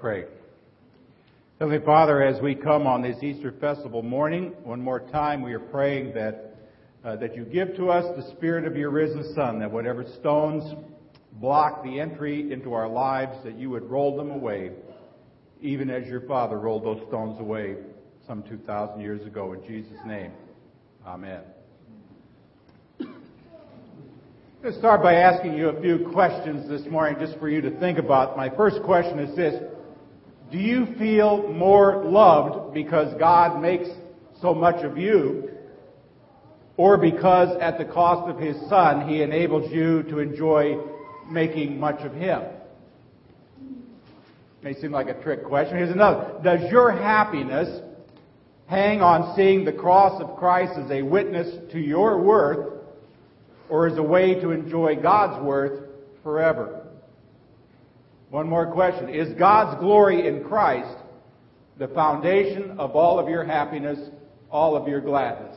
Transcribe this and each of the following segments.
Pray. Heavenly Father, as we come on this Easter festival morning, one more time we are praying that uh, that you give to us the spirit of your risen Son, that whatever stones block the entry into our lives, that you would roll them away, even as your Father rolled those stones away some 2,000 years ago. In Jesus' name, Amen. I'm start by asking you a few questions this morning just for you to think about. My first question is this do you feel more loved because God makes so much of you? Or because at the cost of His Son, He enables you to enjoy making much of Him? May seem like a trick question. Here's another. Does your happiness hang on seeing the cross of Christ as a witness to your worth or as a way to enjoy God's worth forever? One more question. Is God's glory in Christ the foundation of all of your happiness, all of your gladness?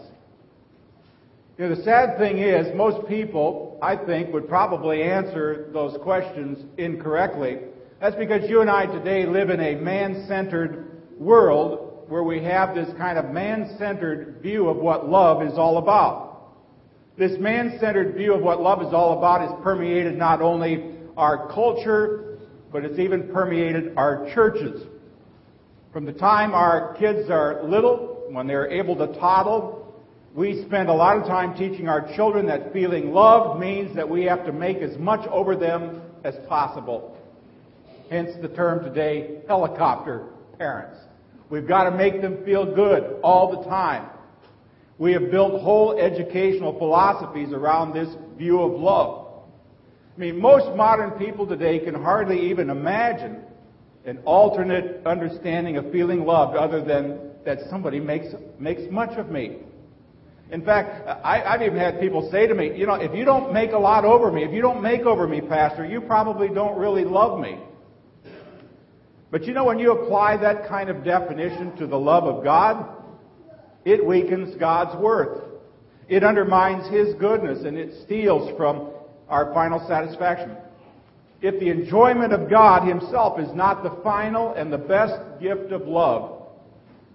You know, the sad thing is, most people, I think, would probably answer those questions incorrectly. That's because you and I today live in a man-centered world where we have this kind of man-centered view of what love is all about. This man-centered view of what love is all about is permeated not only our culture, but it's even permeated our churches. From the time our kids are little, when they're able to toddle, we spend a lot of time teaching our children that feeling loved means that we have to make as much over them as possible. Hence the term today, helicopter parents. We've got to make them feel good all the time. We have built whole educational philosophies around this view of love. I mean, most modern people today can hardly even imagine an alternate understanding of feeling loved other than that somebody makes, makes much of me. In fact, I, I've even had people say to me, you know, if you don't make a lot over me, if you don't make over me, Pastor, you probably don't really love me. But you know, when you apply that kind of definition to the love of God, it weakens God's worth. It undermines His goodness and it steals from our final satisfaction. If the enjoyment of God Himself is not the final and the best gift of love,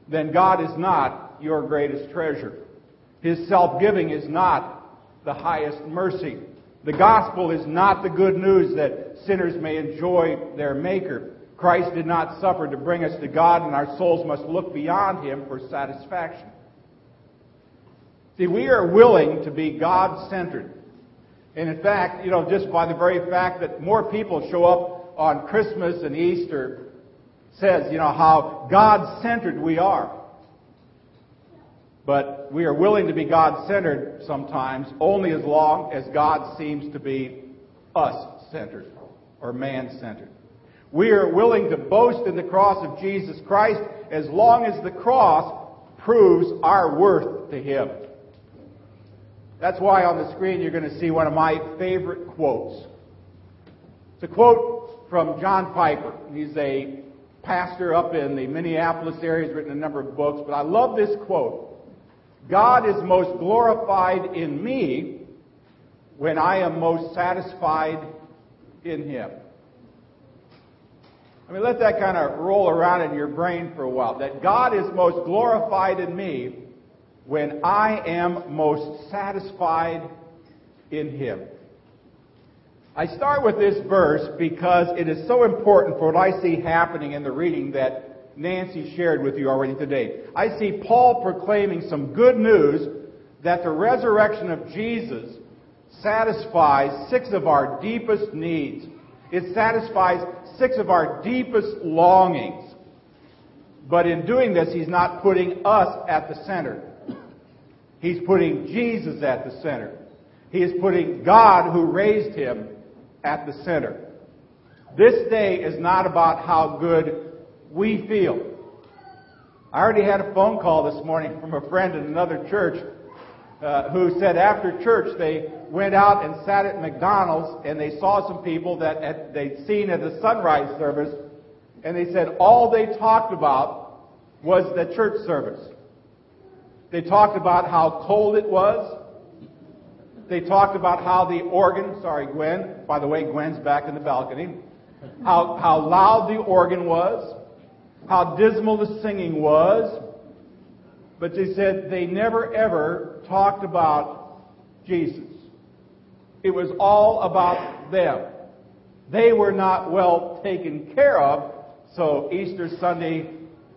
then God is not your greatest treasure. His self-giving is not the highest mercy. The gospel is not the good news that sinners may enjoy their Maker. Christ did not suffer to bring us to God, and our souls must look beyond Him for satisfaction. See, we are willing to be God centered. And in fact, you know, just by the very fact that more people show up on Christmas and Easter says, you know, how God centered we are. But we are willing to be God centered sometimes only as long as God seems to be us centered or man centered. We are willing to boast in the cross of Jesus Christ as long as the cross proves our worth to Him. That's why on the screen you're going to see one of my favorite quotes. It's a quote from John Piper. He's a pastor up in the Minneapolis area. He's written a number of books, but I love this quote. God is most glorified in me when I am most satisfied in Him. I mean, let that kind of roll around in your brain for a while. That God is most glorified in me when I am most satisfied in Him. I start with this verse because it is so important for what I see happening in the reading that Nancy shared with you already today. I see Paul proclaiming some good news that the resurrection of Jesus satisfies six of our deepest needs. It satisfies six of our deepest longings. But in doing this, he's not putting us at the center. He's putting Jesus at the center. He is putting God who raised him at the center. This day is not about how good we feel. I already had a phone call this morning from a friend in another church uh, who said after church they went out and sat at McDonald's and they saw some people that they'd seen at the sunrise service and they said all they talked about was the church service. They talked about how cold it was. They talked about how the organ, sorry, Gwen, by the way, Gwen's back in the balcony. how, how loud the organ was, how dismal the singing was, but they said they never ever talked about Jesus. It was all about them. They were not well taken care of, so Easter Sunday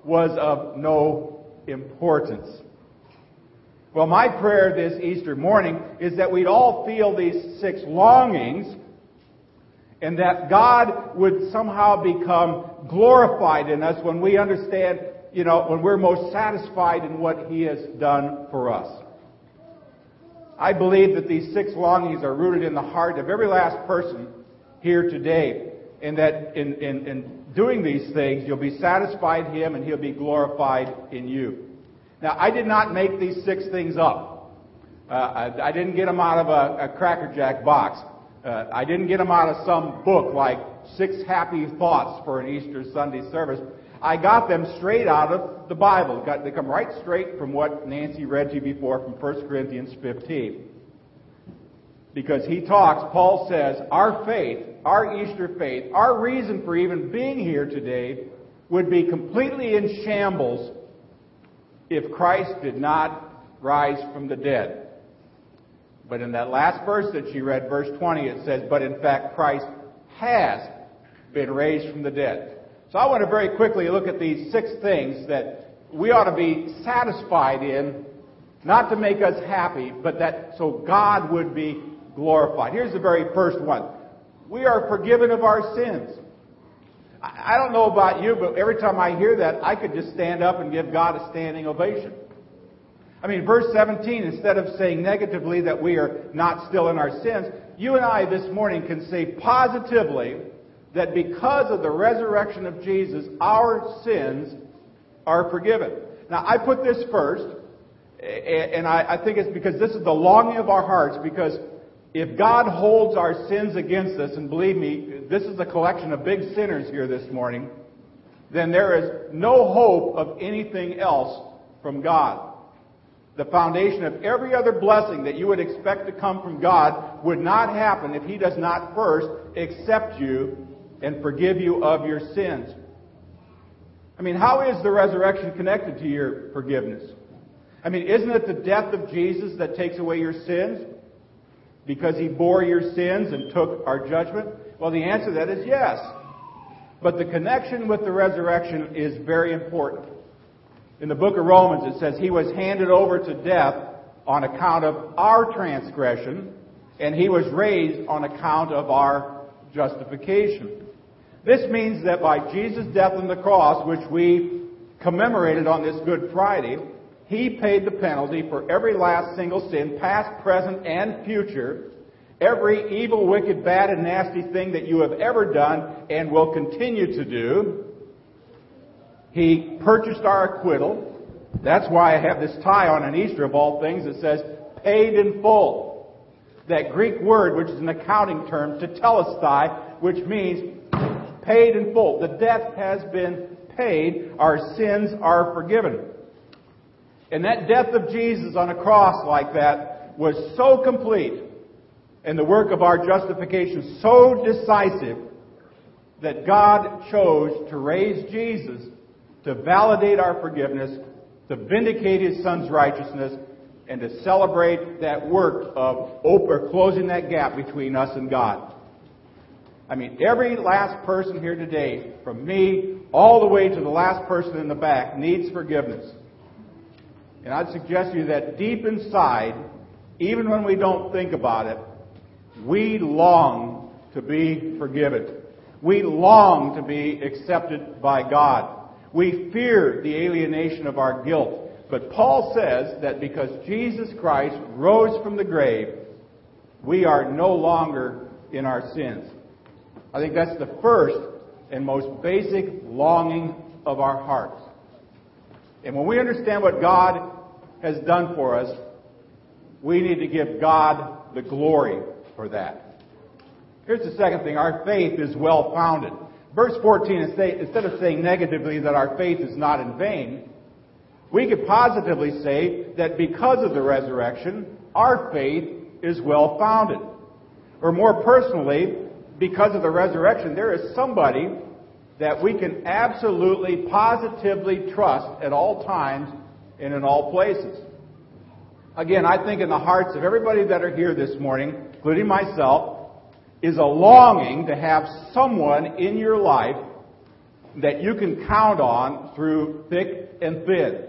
was of no importance. Well, my prayer this Easter morning is that we'd all feel these six longings and that God would somehow become glorified in us when we understand, you know, when we're most satisfied in what He has done for us. I believe that these six longings are rooted in the heart of every last person here today, and that in, in, in doing these things, you'll be satisfied Him and He'll be glorified in you. Now, I did not make these six things up. Uh, I, I, didn't get them out of a, a Cracker Jack box. Uh, I didn't get them out of some book like Six Happy Thoughts for an Easter Sunday service. I got them straight out of the Bible. Got, they come right straight from what Nancy read to you before from 1 Corinthians 15. Because he talks, Paul says, our faith, our Easter faith, our reason for even being here today would be completely in shambles if Christ did not rise from the dead. But in that last verse that she read, verse 20, it says, But in fact, Christ has been raised from the dead. So I want to very quickly look at these six things that we ought to be satisfied in, not to make us happy, but that so God would be glorified. Here's the very first one. We are forgiven of our sins. I don't know about you, but every time I hear that, I could just stand up and give God a standing ovation. I mean, verse 17, instead of saying negatively that we are not still in our sins, you and I this morning can say positively that because of the resurrection of Jesus, our sins are forgiven. Now, I put this first, and I think it's because this is the longing of our hearts, because if God holds our sins against us, and believe me, this is a collection of big sinners here this morning, then there is no hope of anything else from God the foundation of every other blessing that you would expect to come from God would not happen if He does not first accept you and forgive you of your sins. I mean, how is the resurrection connected to your forgiveness? I mean, isn't it the death of Jesus that takes away your sins? Because He bore your sins and took our judgment? Well, the answer to that is yes. But the connection with the resurrection is very important. In the book of Romans, it says, He was handed over to death on account of our transgression, and He was raised on account of our justification. This means that by Jesus' death on the cross, which we commemorated on this Good Friday, He paid the penalty for every last single sin, past, present, and future, every evil, wicked, bad, and nasty thing that you have ever done and will continue to do. He purchased our acquittal. That's why I have this tie on an Easter of all things that says paid in full. That Greek word, which is an accounting term, tetelestai, which means paid in full. The debt has been paid. Our sins are forgiven. And that death of Jesus on a cross like that was so complete and the work of our justification so decisive that God chose to raise Jesus to validate our forgiveness, to vindicate His Son's righteousness, and to celebrate that work of open, closing that gap between us and God. I mean, every last person here today, from me all the way to the last person in the back, needs forgiveness. And I'd suggest to you that deep inside, even when we don't think about it, we long to be forgiven. We long to be accepted by God. We fear the alienation of our guilt. But Paul says that because Jesus Christ rose from the grave, we are no longer in our sins. I think that's the first and most basic longing of our hearts. And when we understand what God has done for us, we need to give God the glory for that. Here's the second thing our faith is well founded. Verse 14, instead of saying negatively that our faith is not in vain, we could positively say that because of the resurrection, our faith is well founded. Or more personally, because of the resurrection, there is somebody that we can absolutely, positively trust at all times and in all places. Again, I think in the hearts of everybody that are here this morning, including myself, is a longing to have someone in your life that you can count on through thick and thin.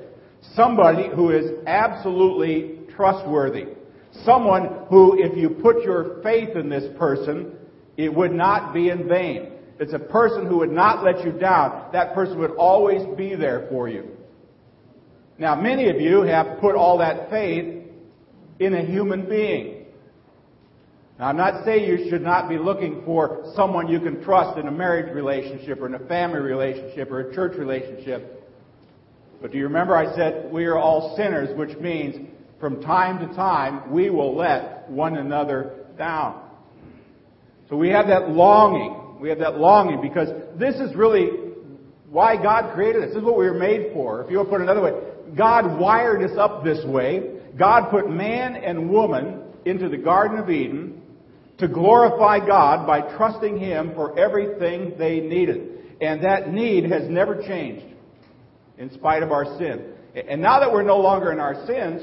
Somebody who is absolutely trustworthy. Someone who, if you put your faith in this person, it would not be in vain. It's a person who would not let you down. That person would always be there for you. Now, many of you have put all that faith in a human being. Now, I'm not saying you should not be looking for someone you can trust in a marriage relationship or in a family relationship or a church relationship. But do you remember I said we are all sinners, which means from time to time we will let one another down. So we have that longing. We have that longing because this is really why God created us. This is what we were made for. If you will put it another way, God wired us up this way. God put man and woman into the Garden of Eden to glorify God by trusting Him for everything they needed. And that need has never changed in spite of our sin. And now that we're no longer in our sins,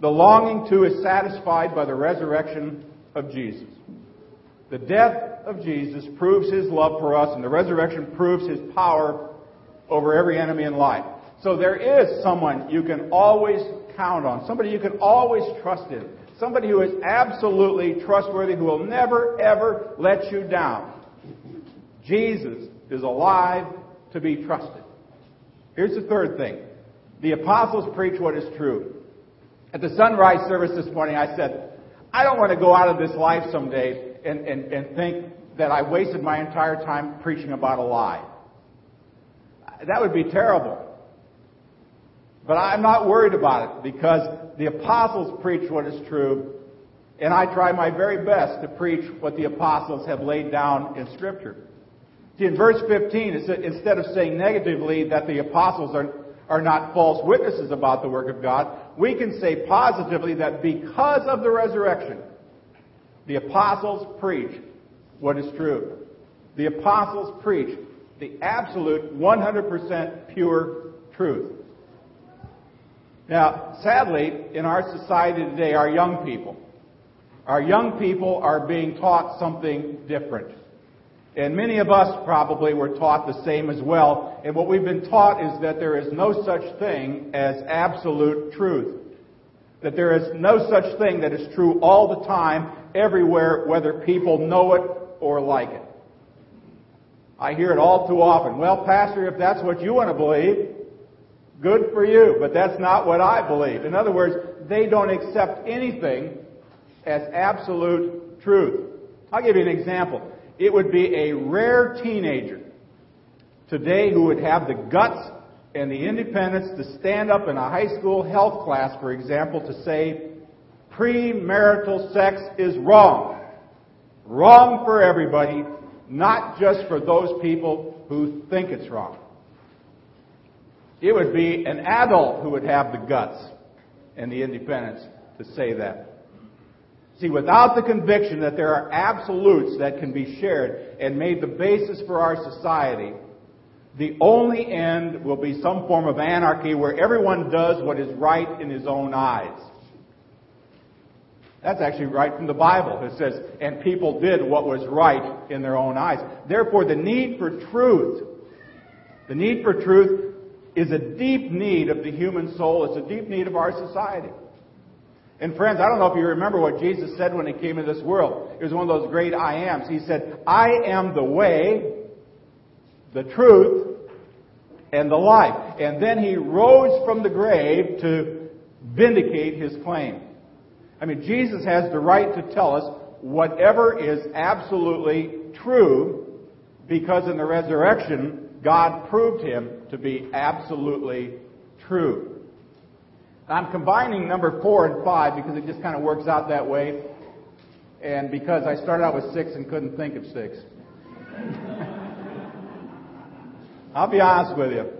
the longing to is satisfied by the resurrection of Jesus. The death of Jesus proves his love for us, and the resurrection proves his power over every enemy in life. So there is someone you can always count on, somebody you can always trust in, somebody who is absolutely trustworthy, who will never, ever let you down. Jesus is alive to be trusted. Here's the third thing. The apostles preach what is true. At the sunrise service this morning, I said, I don't want to go out of this life someday and, and, and think that I wasted my entire time preaching about a lie. That would be terrible. But I'm not worried about it because the apostles preach what is true, and I try my very best to preach what the apostles have laid down in Scripture. See, in verse 15, instead of saying negatively that the apostles are, are not false witnesses about the work of God, we can say positively that because of the resurrection, the apostles preach what is true. The apostles preach the absolute 100% pure truth. Now, sadly, in our society today, our young people, our young people are being taught something different. And many of us probably were taught the same as well. And what we've been taught is that there is no such thing as absolute truth. That there is no such thing that is true all the time, everywhere, whether people know it or like it. I hear it all too often. Well, Pastor, if that's what you want to believe, good for you, but that's not what I believe. In other words, they don't accept anything as absolute truth. I'll give you an example it would be a rare teenager today who would have the guts and the independence to stand up in a high school health class, for example, to say, premarital sex is wrong. Wrong for everybody, not just for those people who think it's wrong. It would be an adult who would have the guts and the independence to say that. See, without the conviction that there are absolutes that can be shared and made the basis for our society, the only end will be some form of anarchy where everyone does what is right in his own eyes. That's actually right from the Bible. It says, and people did what was right in their own eyes. Therefore, the need for truth, the need for truth is a deep need of the human soul. It's a deep need of our society. And friends, I don't know if you remember what Jesus said when he came into this world. It was one of those great I ams. He said, I am the way, the truth, and the life. And then he rose from the grave to vindicate his claim. I mean, Jesus has the right to tell us whatever is absolutely true because in the resurrection, God proved him to be absolutely true. I'm combining number four and five because it just kind of works out that way. And because I started out with six and couldn't think of six. I'll be honest with you.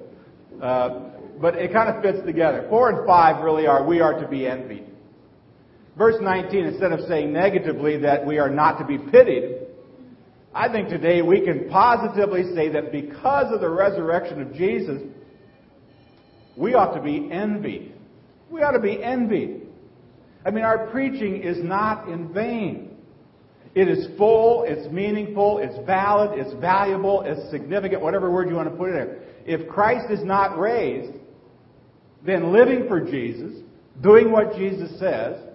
Uh, but it kind of fits together. Four and five really are, we are to be envied. Verse 19, instead of saying negatively that we are not to be pitied, I think today we can positively say that because of the resurrection of Jesus, we ought to be envied. We ought to be envied. I mean, our preaching is not in vain. It is full, it's meaningful, it's valid, it's valuable, it's significant, whatever word you want to put in there. If Christ is not raised, then living for Jesus, doing what Jesus says,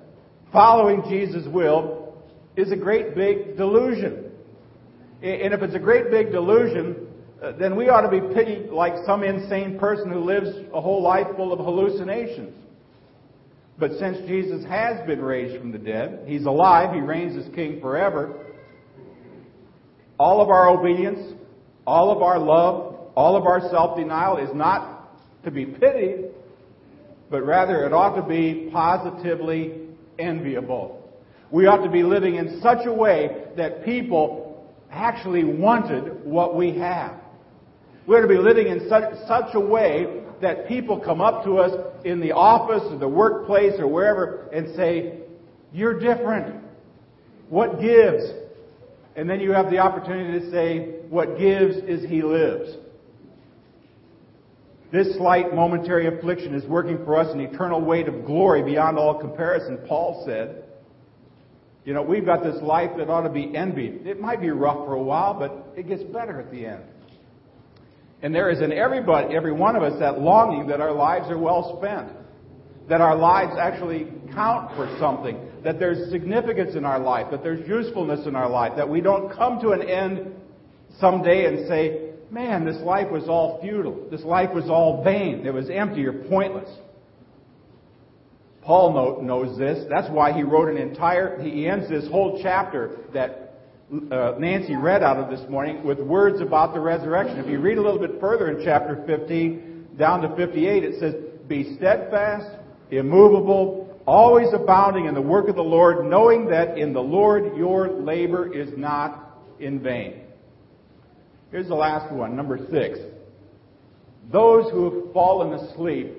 following Jesus' will, is a great big delusion. And if it's a great big delusion, uh, then we ought to be pitied like some insane person who lives a whole life full of hallucinations. But since Jesus has been raised from the dead, He's alive, He reigns as King forever, all of our obedience, all of our love, all of our self denial is not to be pitied, but rather it ought to be positively enviable. We ought to be living in such a way that people actually wanted what we have. We ought to be living in such, such a way that people come up to us in the office or the workplace or wherever and say, You're different. What gives? And then you have the opportunity to say, What gives is He lives. This slight momentary affliction is working for us an eternal weight of glory beyond all comparison, Paul said. You know, we've got this life that ought to be envied. It might be rough for a while, but it gets better at the end. And there is in everybody, every one of us, that longing that our lives are well spent. That our lives actually count for something. That there's significance in our life. That there's usefulness in our life. That we don't come to an end someday and say, man, this life was all futile. This life was all vain. It was empty or pointless. Paul knows this. That's why he wrote an entire, he ends this whole chapter that uh, Nancy read out of this morning with words about the resurrection. If you read a little bit further in chapter 15, down to 58, it says, Be steadfast, immovable, always abounding in the work of the Lord, knowing that in the Lord your labor is not in vain. Here's the last one, number six. Those who have fallen asleep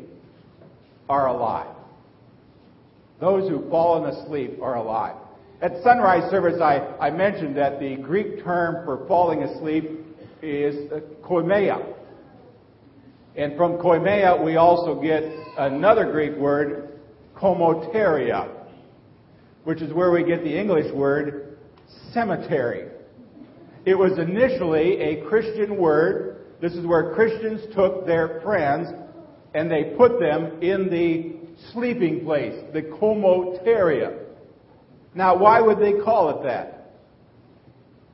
are alive. Those who have fallen asleep are alive. At sunrise service, I, I mentioned that the Greek term for falling asleep is uh, koimeia. And from koimeia, we also get another Greek word, komoteria, which is where we get the English word cemetery. It was initially a Christian word. This is where Christians took their friends and they put them in the sleeping place, the komoteria. Now, why would they call it that?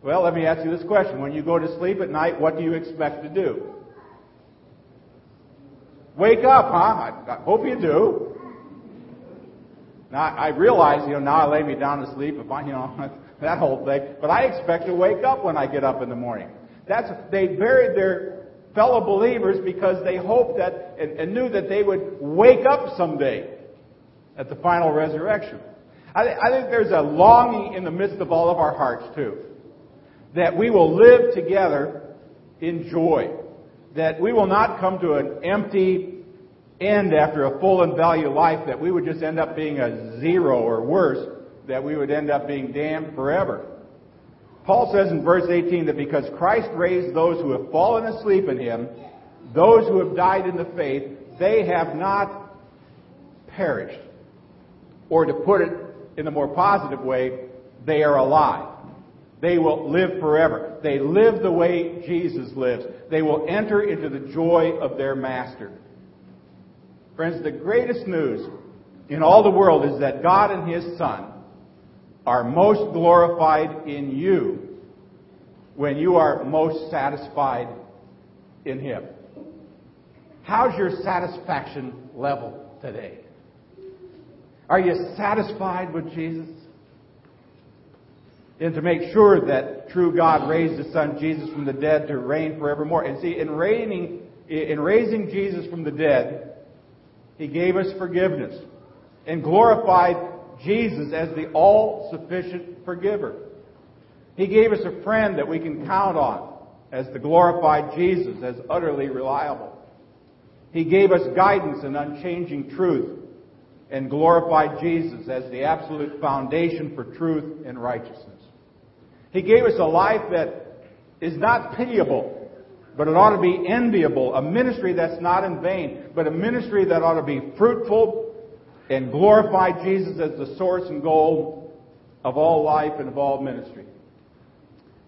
Well, let me ask you this question. When you go to sleep at night, what do you expect to do? Wake up, huh? I hope you do. Now, I realize, you know, now I lay me down to sleep, if I, you know, that whole thing, but I expect to wake up when I get up in the morning. That's, they buried their fellow believers because they hoped that, and, and knew that they would wake up someday at the final resurrection. I, th- I think there's a longing in the midst of all of our hearts, too, that we will live together in joy, that we will not come to an empty end after a full and value life, that we would just end up being a zero or worse, that we would end up being damned forever. Paul says in verse 18 that because Christ raised those who have fallen asleep in him, those who have died in the faith, they have not perished. Or to put it in a more positive way, they are alive. They will live forever. They live the way Jesus lives. They will enter into the joy of their master. Friends, the greatest news in all the world is that God and His Son are most glorified in you when you are most satisfied in Him. How's your satisfaction level today? Are you satisfied with Jesus? And to make sure that true God raised His Son Jesus from the dead to reign forevermore. And see, in reigning, in raising Jesus from the dead, He gave us forgiveness and glorified Jesus as the all-sufficient forgiver. He gave us a friend that we can count on as the glorified Jesus, as utterly reliable. He gave us guidance and unchanging truth and glorified Jesus as the absolute foundation for truth and righteousness. He gave us a life that is not pitiable, but it ought to be enviable. A ministry that's not in vain, but a ministry that ought to be fruitful and glorify Jesus as the source and goal of all life and of all ministry.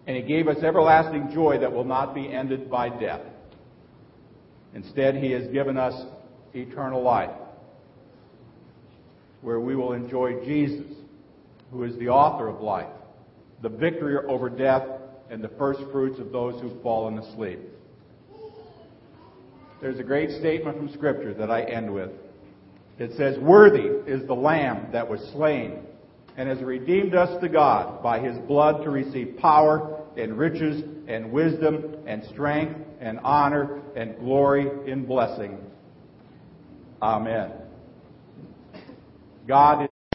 And He gave us everlasting joy that will not be ended by death. Instead, He has given us eternal life, where we will enjoy Jesus, who is the author of life, the victory over death, and the first fruits of those who've fallen asleep. There's a great statement from Scripture that I end with. It says, Worthy is the Lamb that was slain and has redeemed us to God by his blood to receive power and riches and wisdom and strength and honor and glory in blessing. Amen. God